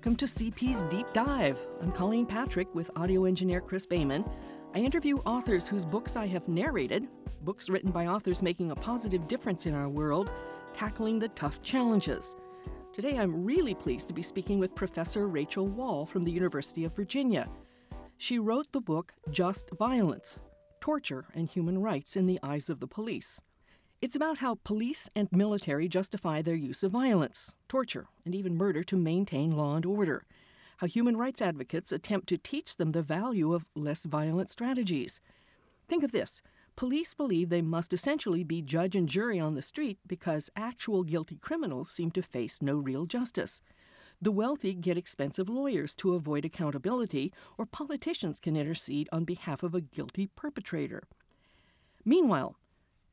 Welcome to CPz Deep Dive. I'm Colleen Patrick with audio engineer Chris Bayman. I interview authors whose books I have narrated, books written by authors making a positive difference in our world, tackling the tough challenges. Today I'm really pleased to be speaking with Professor Rachel Wahl from the University of Virginia. She wrote the book Just Violence Torture and Human Rights in the Eyes of the Police. It's about how police and military justify their use of violence, torture, and even murder to maintain law and order. How human rights advocates attempt to teach them the value of less violent strategies. Think of this police believe they must essentially be judge and jury on the street because actual guilty criminals seem to face no real justice. The wealthy get expensive lawyers to avoid accountability, or politicians can intercede on behalf of a guilty perpetrator. Meanwhile,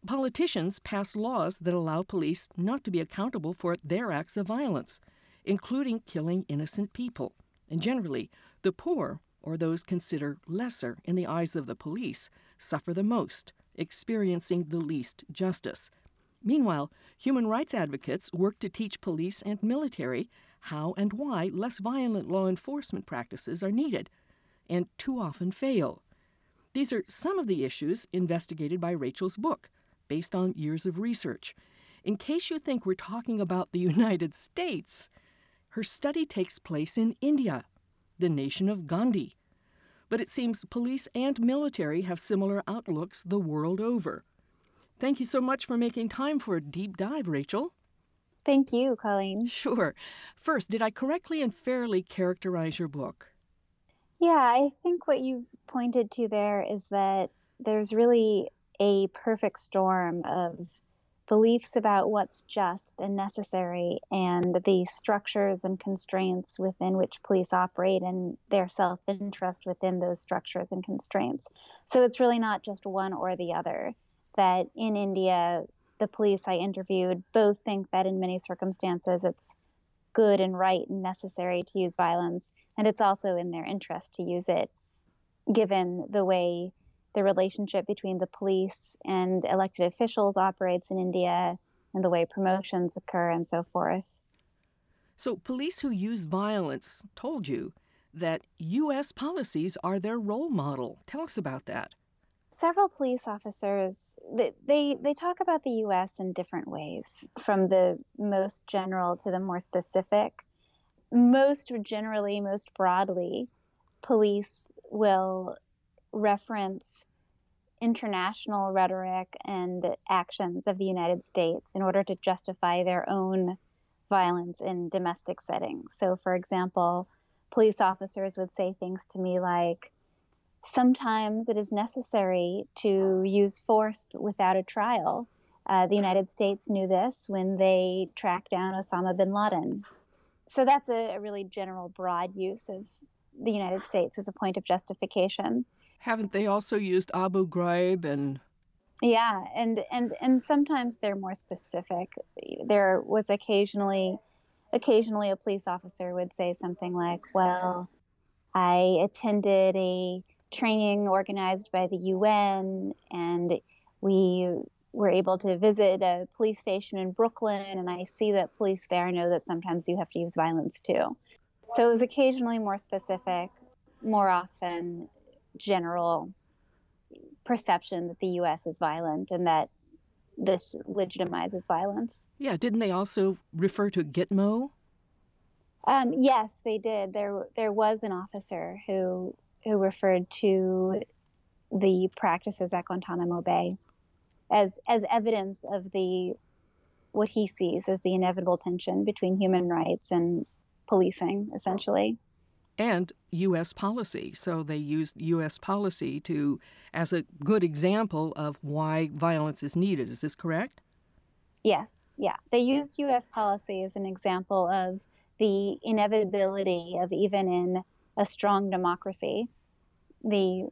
Politicians pass laws that allow police not to be accountable for their acts of violence, including killing innocent people. And generally, the poor, or those considered lesser in the eyes of the police, suffer the most, experiencing the least justice. Meanwhile, human rights advocates work to teach police and military how and why less violent law enforcement practices are needed, and too often fail. These are some of the issues investigated by Rachel's book based on years of research. In case you think we're talking about the United States, her study takes place in India, the nation of Gandhi. But it seems police and military have similar outlooks the world over. Thank you so much for making time for a deep dive, Rachel. Thank you, Colleen. Sure. First, did I correctly and fairly characterize your book? Yeah, I think what you've pointed to there is that there's really a perfect storm of beliefs about what's just and necessary and the structures and constraints within which police operate and their self interest within those structures and constraints. So it's really not just one or the other. That in India, the police I interviewed both think that in many circumstances it's good and right and necessary to use violence, and it's also in their interest to use it given the way the relationship between the police and elected officials operates in India and the way promotions occur and so forth. So, police who use violence told you that U.S. policies are their role model. Tell us about that. Several police officers they, they, they talk about the U.S. in different ways, from the most general to the more specific. Most generally, most broadly, police will reference international rhetoric and actions of the United States in order to justify their own violence in domestic settings. So, for example, police officers would say things to me like, Sometimes it is necessary to use force without a trial. Uh, the United States knew this when they tracked down Osama bin Laden. So that's a, a really general, broad use of the United States as a point of justification. Haven't they also used Abu Ghraib and yeah, and and and sometimes they're more specific. There was occasionally occasionally a police officer would say something like, "Well, I attended a training organized by the UN and we were able to visit a police station in Brooklyn and I see that police there know that sometimes you have to use violence too." So it was occasionally more specific, more often general perception that the U.S. is violent and that this legitimizes violence. Yeah, didn't they also refer to Gitmo? Um, yes, they did. There, there was an officer who who referred to the practices at Guantanamo Bay as as evidence of the what he sees as the inevitable tension between human rights and policing, essentially and U.S. policy. So they used U.S. policy to as a good example of why violence is needed. Is this correct? Yes. Yeah. They used U.S. policy as an example of the inevitability of even in a strong democracy, the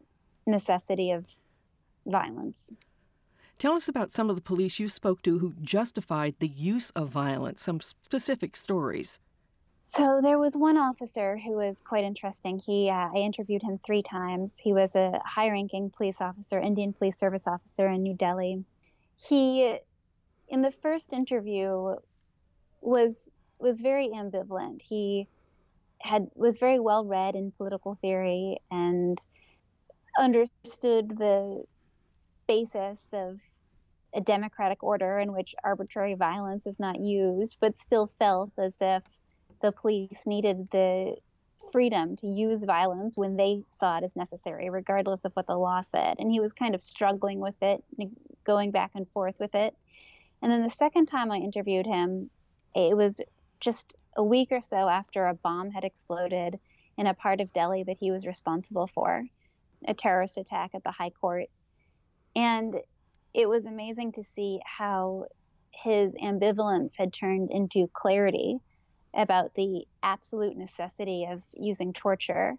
necessity of violence. Tell us about some of the police you spoke to who justified the use of violence, some specific stories. So there was one officer who was quite interesting. He, uh, I interviewed him three times. He was a high-ranking police officer, Indian Police Service officer in New Delhi. He, in the first interview, was was very ambivalent. He had was very well read in political theory and understood the basis of a democratic order in which arbitrary violence is not used, but still felt as if the police needed the freedom to use violence when they saw it as necessary, regardless of what the law said. And he was kind of struggling with it, going back and forth with it. And then the second time I interviewed him, it was just a week or so after a bomb had exploded in a part of Delhi that he was responsible for, a terrorist attack at the High Court. And it was amazing to see how his ambivalence had turned into clarity about the absolute necessity of using torture.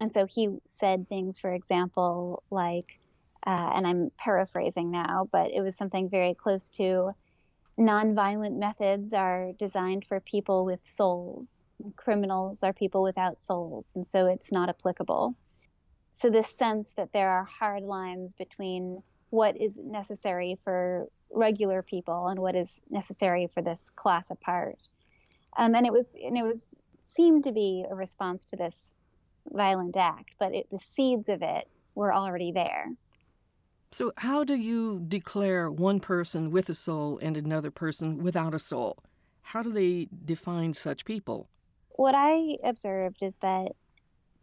And so he said things, for example, like, uh, and I'm paraphrasing now, but it was something very close to nonviolent methods are designed for people with souls. Criminals are people without souls, and so it's not applicable. So, this sense that there are hard lines between what is necessary for regular people and what is necessary for this class apart. Um, and it was, and it was seemed to be a response to this violent act, but it, the seeds of it were already there. So, how do you declare one person with a soul and another person without a soul? How do they define such people? What I observed is that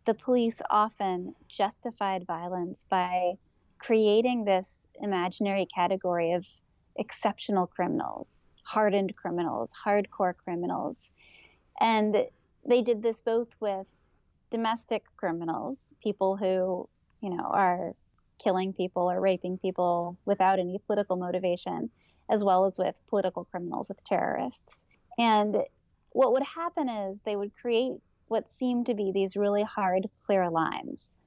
the police often justified violence by creating this imaginary category of exceptional criminals, hardened criminals, hardcore criminals. And they did this both with domestic criminals, people who, you know, are killing people or raping people without any political motivation, as well as with political criminals, with terrorists. And what would happen is they would create what seemed to be these really hard, clear lines.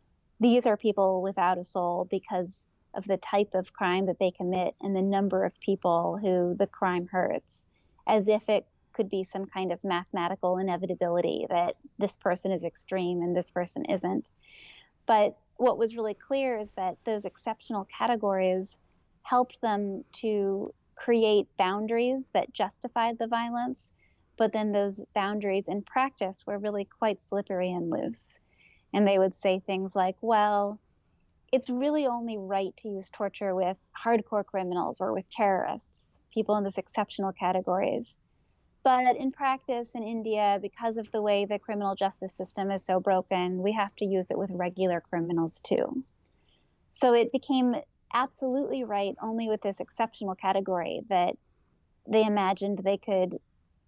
These are people without a soul because of the type of crime that they commit and the number of people who the crime hurts, as if it could be some kind of mathematical inevitability that this person is extreme and this person isn't. But what was really clear is that those exceptional categories helped them to create boundaries that justified the violence, but then those boundaries in practice were really quite slippery and loose. And they would say things like, well, it's really only right to use torture with hardcore criminals or with terrorists, people in this exceptional categories. But in practice in India, because of the way the criminal justice system is so broken, we have to use it with regular criminals too. So it became absolutely right only with this exceptional category that they imagined they could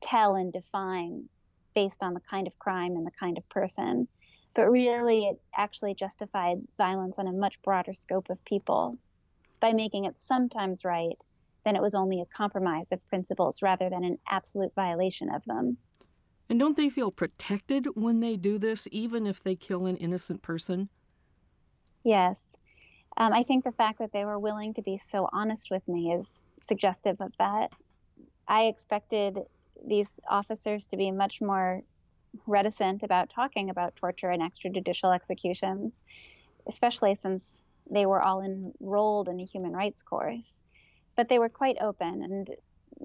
tell and define based on the kind of crime and the kind of person. But really, it actually justified violence on a much broader scope of people by making it sometimes right then it was only a compromise of principles rather than an absolute violation of them. And don't they feel protected when they do this, even if they kill an innocent person? Yes. Um, I think the fact that they were willing to be so honest with me is suggestive of that. I expected these officers to be much more reticent about talking about torture and extrajudicial executions, especially since they were all enrolled in a human rights course but they were quite open and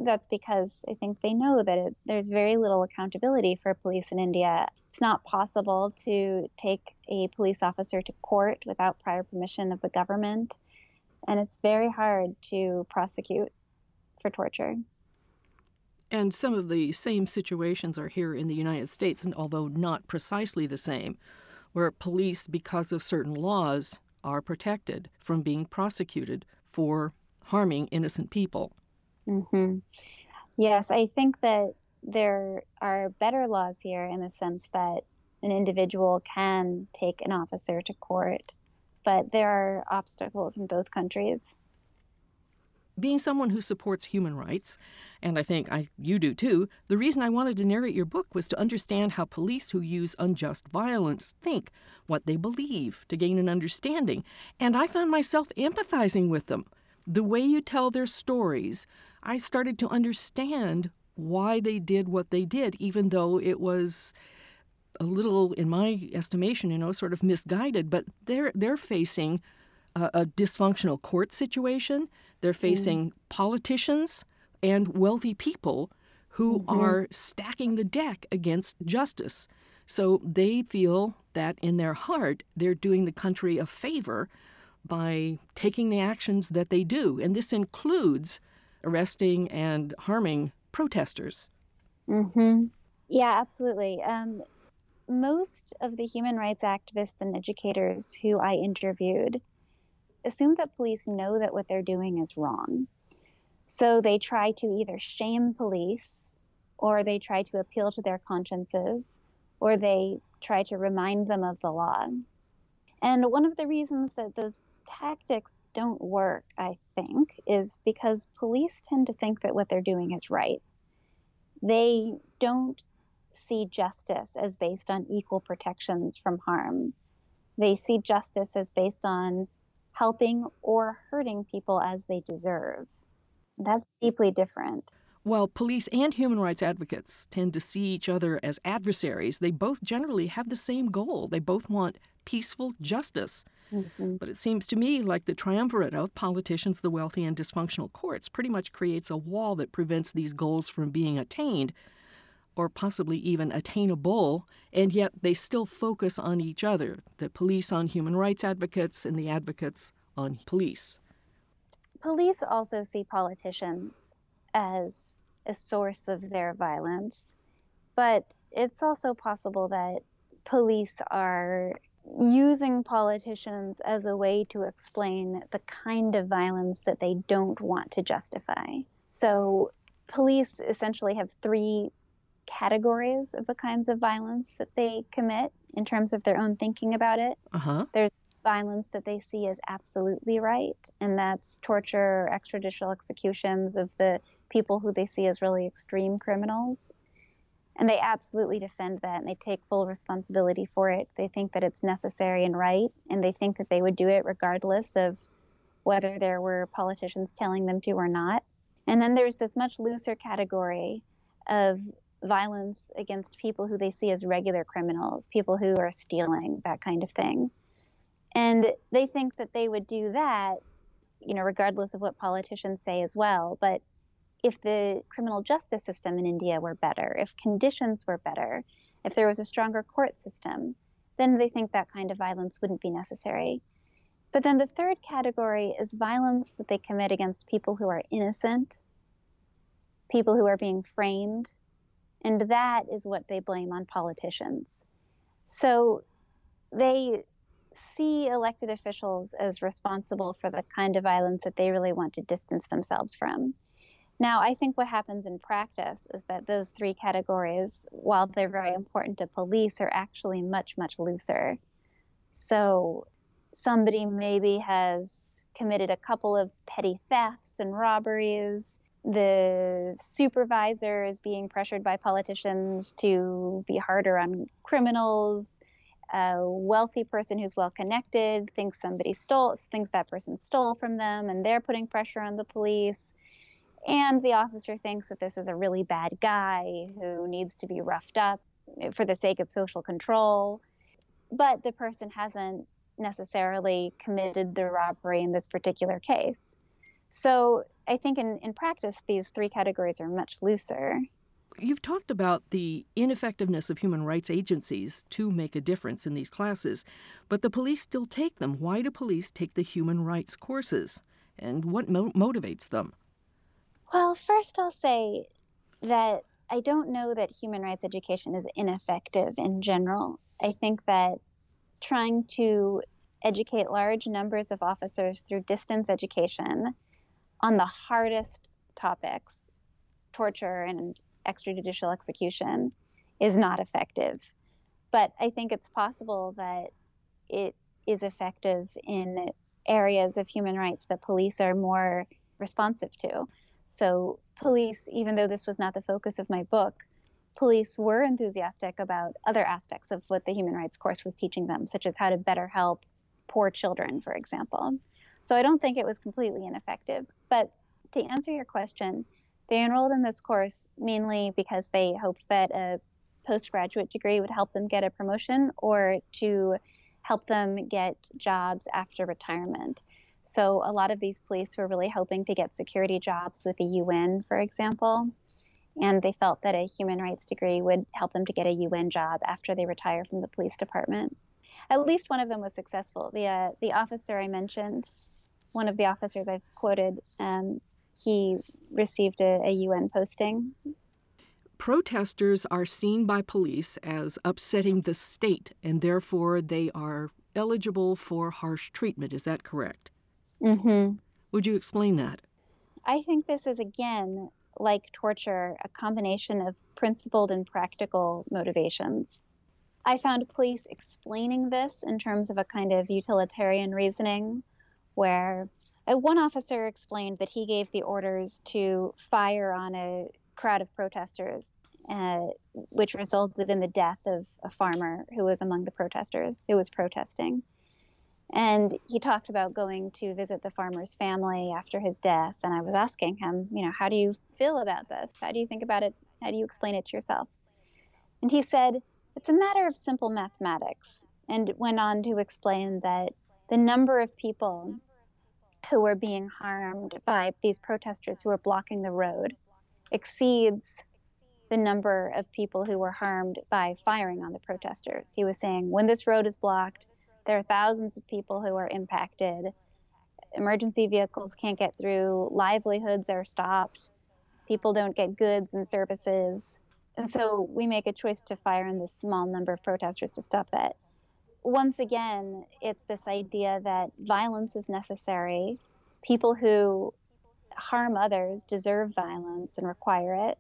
that's because I think they know that it, there's very little accountability for police in India. It's not possible to take a police officer to court without prior permission of the government, and it's very hard to prosecute for torture. And some of the same situations are here in the United States, and although not precisely the same, where police, because of certain laws, are protected from being prosecuted for harming innocent people. Mm-hmm. Yes, I think that there are better laws here in the sense that an individual can take an officer to court, but there are obstacles in both countries. Being someone who supports human rights, and I think I, you do too, the reason I wanted to narrate your book was to understand how police who use unjust violence think, what they believe, to gain an understanding. And I found myself empathizing with them the way you tell their stories, I started to understand why they did what they did, even though it was a little, in my estimation, you know, sort of misguided. But they're they're facing a, a dysfunctional court situation. They're mm. facing mm. politicians and wealthy people who mm-hmm. are stacking the deck against justice. So they feel that in their heart, they're doing the country a favor by taking the actions that they do. And this includes arresting and harming protesters. Mm-hmm. Yeah, absolutely. Um, most of the human rights activists and educators who I interviewed assume that police know that what they're doing is wrong. So they try to either shame police or they try to appeal to their consciences or they try to remind them of the law. And one of the reasons that those tactics don't work, I think, is because police tend to think that what they're doing is right. They don't see justice as based on equal protections from harm. They see justice as based on helping or hurting people as they deserve. That's deeply different. While police and human rights advocates tend to see each other as adversaries, they both generally have the same goal. They both want peaceful justice. Mm-hmm. But it seems to me like the triumvirate of politicians, the wealthy, and dysfunctional courts pretty much creates a wall that prevents these goals from being attained or possibly even attainable, and yet they still focus on each other the police on human rights advocates and the advocates on police. Police also see politicians as a source of their violence, but it's also possible that police are using politicians as a way to explain the kind of violence that they don't want to justify. So, police essentially have three categories of the kinds of violence that they commit in terms of their own thinking about it. Uh-huh. There's violence that they see as absolutely right, and that's torture, extrajudicial executions of the people who they see as really extreme criminals. And they absolutely defend that and they take full responsibility for it. They think that it's necessary and right, and they think that they would do it regardless of whether there were politicians telling them to or not. And then there's this much looser category of violence against people who they see as regular criminals, people who are stealing, that kind of thing. And they think that they would do that, you know, regardless of what politicians say as well. But if the criminal justice system in India were better, if conditions were better, if there was a stronger court system, then they think that kind of violence wouldn't be necessary. But then the third category is violence that they commit against people who are innocent, people who are being framed, and that is what they blame on politicians. So they see elected officials as responsible for the kind of violence that they really want to distance themselves from. Now, I think what happens in practice is that those three categories, while they're very important to police, are actually much, much looser. So, somebody maybe has committed a couple of petty thefts and robberies the supervisor is being pressured by politicians to be harder on criminals. A wealthy person who's well connected thinks somebody stole, thinks that person stole from them, and they're putting pressure on the police. And the officer thinks that this is a really bad guy who needs to be roughed up for the sake of social control. But the person hasn't necessarily committed the robbery in this particular case. So I think in, in practice, these three categories are much looser. You've talked about the ineffectiveness of human rights agencies to make a difference in these classes, but the police still take them. Why do police take the human rights courses? And what mo- motivates them? Well, first, I'll say that I don't know that human rights education is ineffective in general. I think that trying to educate large numbers of officers through distance education on the hardest topics, torture and extrajudicial execution, is not effective. But I think it's possible that it is effective in areas of human rights that police are more responsive to. So, police, even though this was not the focus of my book, police were enthusiastic about other aspects of what the human rights course was teaching them, such as how to better help poor children, for example. So I don't think it was completely ineffective. But to answer your question, they enrolled in this course mainly because they hoped that a postgraduate degree would help them get a promotion or to help them get jobs after retirement. So a lot of these police were really hoping to get security jobs with the UN, for example. and they felt that a human rights degree would help them to get a UN job after they retire from the police department. At least one of them was successful. The uh, the officer I mentioned, one of the officers I've quoted, um, he received a, a UN posting. Protesters are seen by police as upsetting the state, and therefore they are eligible for harsh treatment. Is that correct? Mm-hmm. Would you explain that? I think this is again like torture, a combination of principled and practical motivations. I found police explaining this in terms of a kind of utilitarian reasoning, where one officer explained that he gave the orders to fire on a crowd of protesters, uh, which resulted in the death of a farmer who was among the protesters who was protesting. And he talked about going to visit the farmer's family after his death. And I was asking him, you know, how do you feel about this? How do you think about it? How do you explain it to yourself? And he said, it's a matter of simple mathematics. And went on to explain that the number of people who were being harmed by these protesters who were blocking the road exceeds the number of people who were harmed by firing on the protesters. He was saying, when this road is blocked, there are thousands of people who are impacted. Emergency vehicles can't get through, livelihoods are stopped, people don't get goods and services. And so we make a choice to fire on this small number of protesters to stop that. Once again, it's this idea that violence is necessary. People who harm others deserve violence and require it.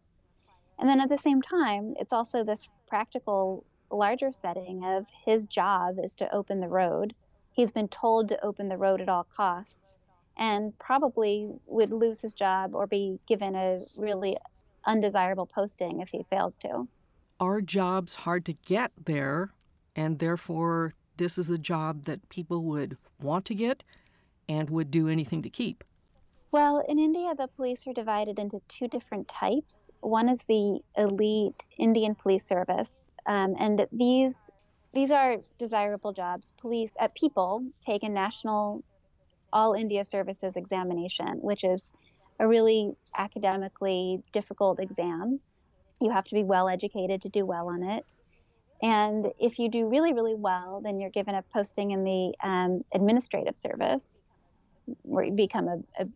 And then at the same time, it's also this practical larger setting of his job is to open the road. He's been told to open the road at all costs and probably would lose his job or be given a really undesirable posting if he fails to. Are jobs hard to get there, and therefore this is a job that people would want to get and would do anything to keep? Well, in India, the police are divided into two different types. One is the elite Indian police service, um, and these these are desirable jobs. Police uh, people take a national all India services examination, which is a really academically difficult exam. You have to be well educated to do well on it. And if you do really, really well, then you're given a posting in the um, administrative service, where you become a, a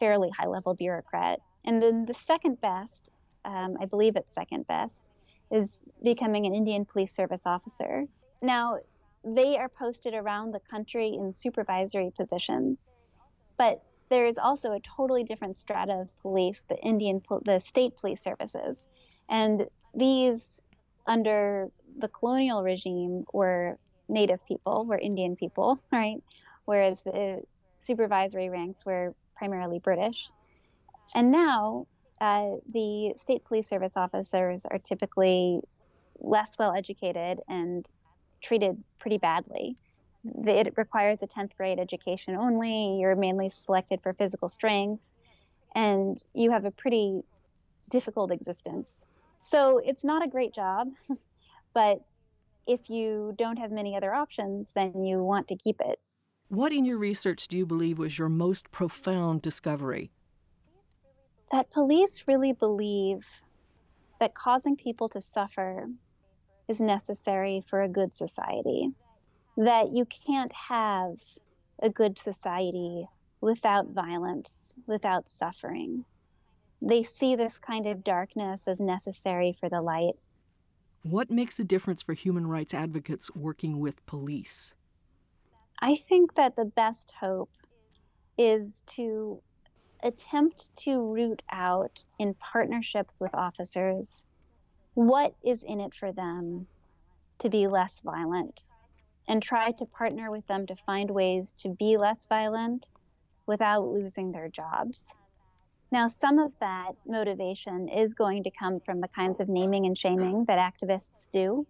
fairly high level bureaucrat. And then the second best, um, I believe it's second best, is becoming an Indian Police Service officer. Now, they are posted around the country in supervisory positions, but there is also a totally different strata of police, the Indian, the state police services, and these under the colonial regime were native people, were Indian people, right? Whereas the supervisory ranks were primarily British. And now uh, the state police service officers are typically less well educated and treated pretty badly. It requires a 10th grade education only. You're mainly selected for physical strength, and you have a pretty difficult existence. So it's not a great job, but if you don't have many other options, then you want to keep it. What in your research do you believe was your most profound discovery? That police really believe that causing people to suffer is necessary for a good society. That you can't have a good society without violence, without suffering. They see this kind of darkness as necessary for the light. What makes a difference for human rights advocates working with police? I think that the best hope is to attempt to root out in partnerships with officers what is in it for them to be less violent and try to partner with them to find ways to be less violent without losing their jobs. Now, some of that motivation is going to come from the kinds of naming and shaming that activists do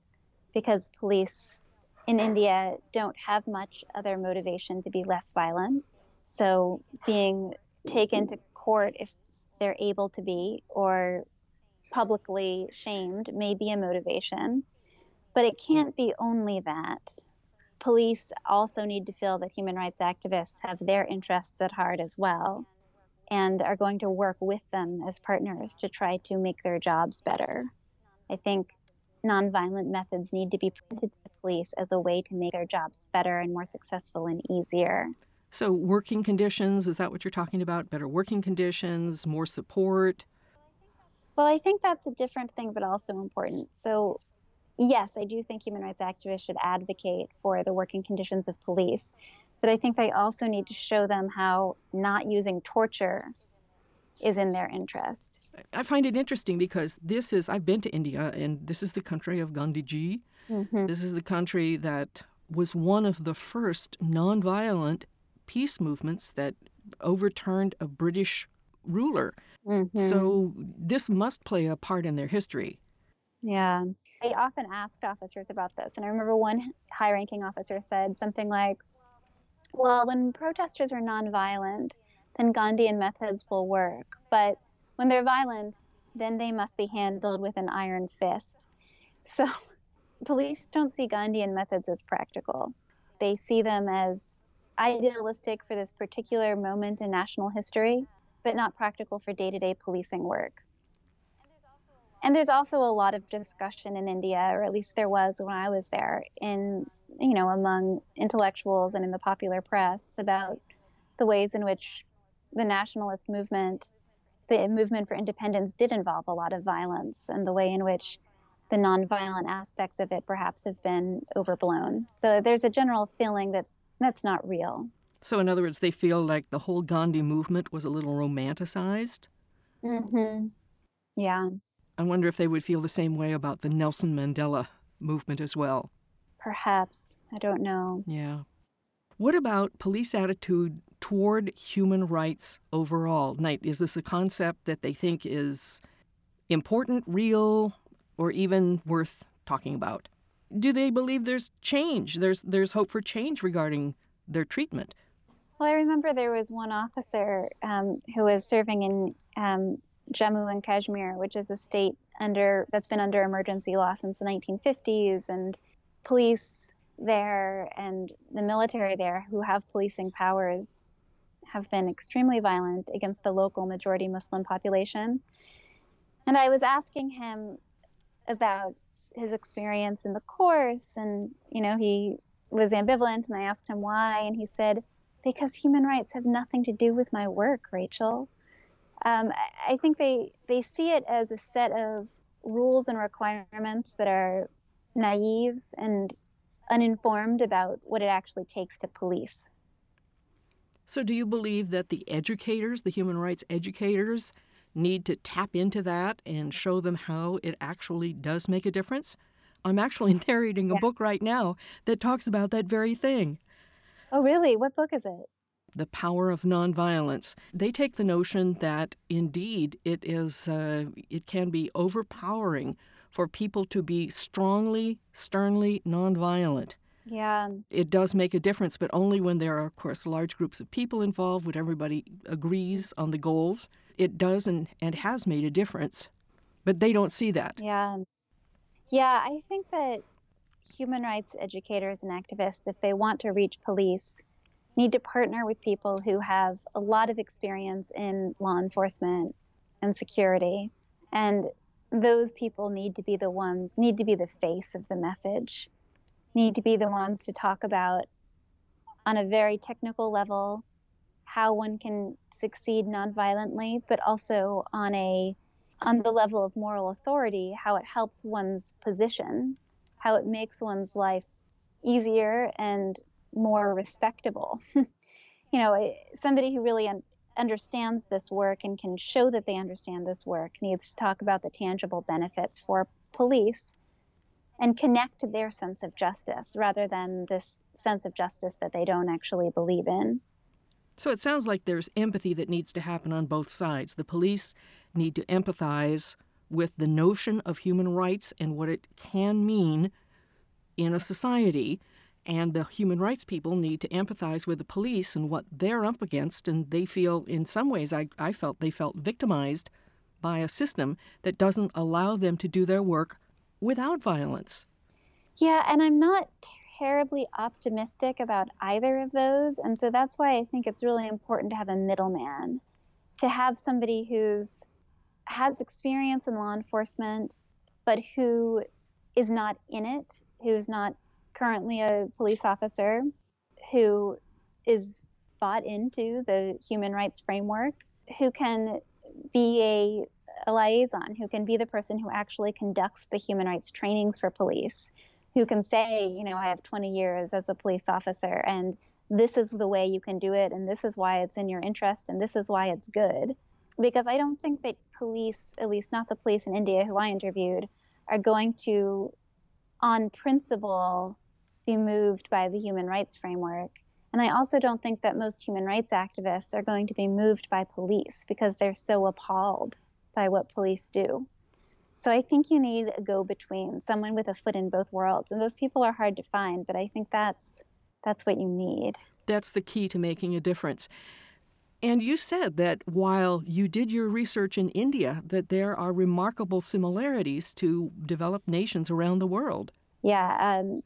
because police in India don't have much other motivation to be less violent. So being taken to court if they're able to be or publicly shamed may be a motivation. But it can't be only that. Police also need to feel that human rights activists have their interests at heart as well. and are going to work with them as partners to try to make their jobs better. I think nonviolent methods need to be presented to the police as a way to make their jobs better and more successful and easier. So, working conditions, is that what you're talking about? Better working conditions, more support? Well, I think that's a different thing, but also important. So, yes, I do think human rights activists should advocate for the working conditions of police, but I think they also need to show them how not using torture is in their interest. I find it interesting because this is, I've been to India, and this is the country of Gandhiji. Mm-hmm. This is the country that was one of the first nonviolent peace movements that overturned a British ruler. Mm-hmm. So this must play a part in their history. Yeah. I often asked officers about this, and I remember one high ranking officer said something like, Well, when protesters are nonviolent, then Gandhian methods will work. But when they're violent, then they must be handled with an iron fist. So police don't see Gandhian methods as practical. They see them as idealistic for this particular moment in national history, but not practical for day to day policing work. And there's also a lot of discussion in India, or at least there was when I was there, in you know among intellectuals and in the popular press about the ways in which the nationalist movement, the movement for independence, did involve a lot of violence, and the way in which the nonviolent aspects of it perhaps have been overblown. So there's a general feeling that that's not real. So, in other words, they feel like the whole Gandhi movement was a little romanticized? Mm-hmm. Yeah. I wonder if they would feel the same way about the Nelson Mandela movement as well. Perhaps. I don't know. Yeah. What about police attitude toward human rights overall? Knight, is this a concept that they think is important, real, or even worth talking about? Do they believe there's change? There's there's hope for change regarding their treatment. Well, I remember there was one officer um, who was serving in um, Jammu and Kashmir, which is a state under that's been under emergency law since the 1950s, and police there and the military there, who have policing powers, have been extremely violent against the local majority Muslim population. And I was asking him about his experience in the course, and you know he was ambivalent, and I asked him why, and he said, "Because human rights have nothing to do with my work, Rachel." Um, I think they they see it as a set of rules and requirements that are naive and uninformed about what it actually takes to police. So, do you believe that the educators, the human rights educators, need to tap into that and show them how it actually does make a difference? I'm actually narrating a yeah. book right now that talks about that very thing. Oh, really? What book is it? The Power of Nonviolence. They take the notion that indeed it is uh, it can be overpowering for people to be strongly, sternly nonviolent. Yeah. It does make a difference, but only when there are, of course, large groups of people involved, when everybody agrees on the goals. It does and, and has made a difference. But they don't see that. Yeah. Yeah, I think that human rights educators and activists, if they want to reach police, need to partner with people who have a lot of experience in law enforcement and security. And those people need to be the ones, need to be the face of the message, need to be the ones to talk about on a very technical level how one can succeed nonviolently, but also on a on the level of moral authority, how it helps one's position, how it makes one's life easier and more respectable. you know, eh, somebody who really un- understands this work and can show that they understand this work needs to talk about the tangible benefits for police and connect to their sense of justice rather than this sense of justice that they don't actually believe in. So it sounds like there's empathy that needs to happen on both sides. The police need to empathize with the notion of human rights and what it can mean in a society. And the human rights people need to empathize with the police and what they're up against. And they feel, in some ways, I, I felt they felt victimized by a system that doesn't allow them to do their work without violence. Yeah, and I'm not terribly optimistic about either of those. And so that's why I think it's really important to have a middleman to have somebody who's has experience in law enforcement, but who is not in it, who's not currently a police officer, who is bought into the human rights framework, who can be a, a liaison, who can be the person who actually conducts the human rights trainings for police, who can say, you know, I have 20 years as a police officer and this is the way you can do it and this is why it's in your interest and this is why it's good. Because I don't think that police, at least not the police in India who I interviewed, are going to, on principle, be moved by the human rights framework. And I also don't think that most human rights activists are going to be moved by police because they're so appalled by what police do. So I think you need a go between, someone with a foot in both worlds. And those people are hard to find, but I think that's that's what you need. That's the key to making a difference. And you said that while you did your research in India, that there are remarkable similarities to developed nations around the world. Yeah, um,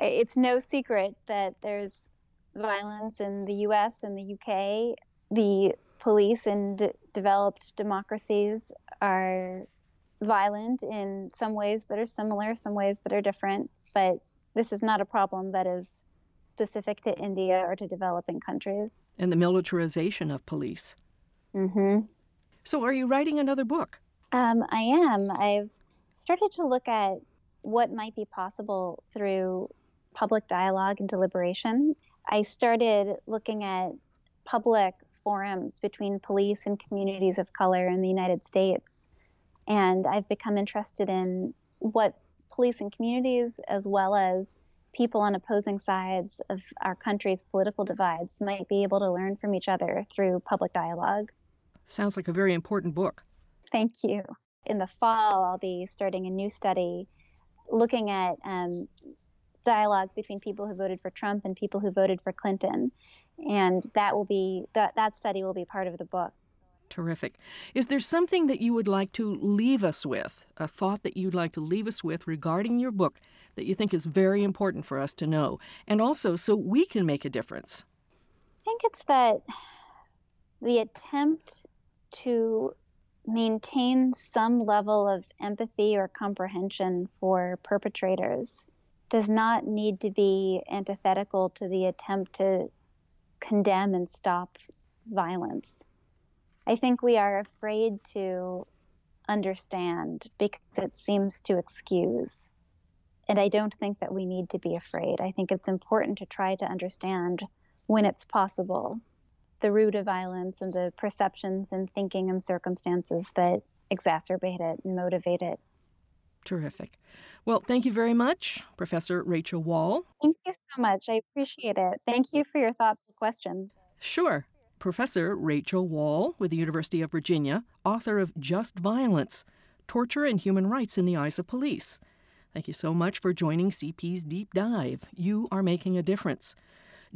it's no secret that there's violence in the US and the UK. The police in d- developed democracies are violent in some ways that are similar, some ways that are different, but this is not a problem that is specific to India or to developing countries. And the militarization of police. Mm-hmm. So, are you writing another book? Um, I am. I've started to look at what might be possible through public dialogue and deliberation. I started looking at public forums between police and communities of color in the United States. And I've become interested in what police and communities, as well as people on opposing sides of our country's political divides might be able to learn from each other through public dialogue. Sounds like a very important book. Thank you. In the fall, I'll be starting a new study looking at um, dialogues between people who voted for Trump and people who voted for Clinton. And that will be that that study will be part of the book. Terrific. Is there something that you would like to leave us with, a thought that you'd like to leave us with regarding your book that you think is very important for us to know, and also so we can make a difference? I think it's that the attempt to maintain some level of empathy or comprehension for perpetrators does not need to be antithetical to the attempt to condemn and stop violence. I think we are afraid to understand because it seems to excuse. And I don't think that we need to be afraid. I think it's important to try to understand when it's possible the root of violence and the perceptions and thinking and circumstances that exacerbate it and motivate it. Terrific. Well, thank you very much, Professor Rachel Wahl. Thank you so much. I appreciate it. Thank you for your thoughts and questions. Sure. Professor Rachel Wahl with the University of Virginia, author of Just Violence Torture and Human Rights in the Eyes of Police. Thank you so much for joining CPz Deep Dive. You are making a difference.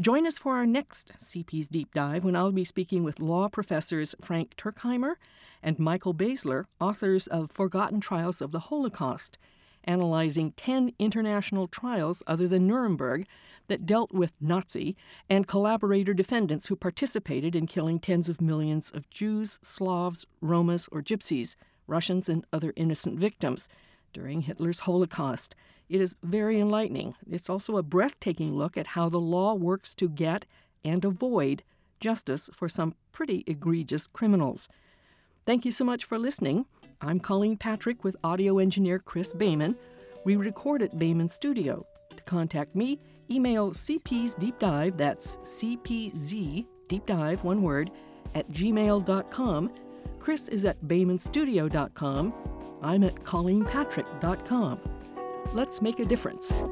Join us for our next CPz Deep Dive when I'll be speaking with law professors Frank Tuerkheimer and Michael Bazyler, authors of Forgotten Trials of the Holocaust, analyzing 10 international trials other than Nuremberg that dealt with Nazi and collaborator defendants who participated in killing tens of millions of Jews, Slavs, Romas, or Gypsies, Russians, and other innocent victims during Hitler's Holocaust. It is very enlightening. It's also a breathtaking look at how the law works to get and avoid justice for some pretty egregious criminals. Thank you so much for listening. I'm Colleen Patrick with audio engineer Chris Bayman. We record at Bayman Studio. To contact me, email CPz Deep Dive, that's CPZ Deep Dive, one word, at gmail.com. Chris is at baymanstudio.com. I'm at colleenpatrick.com. Let's make a difference.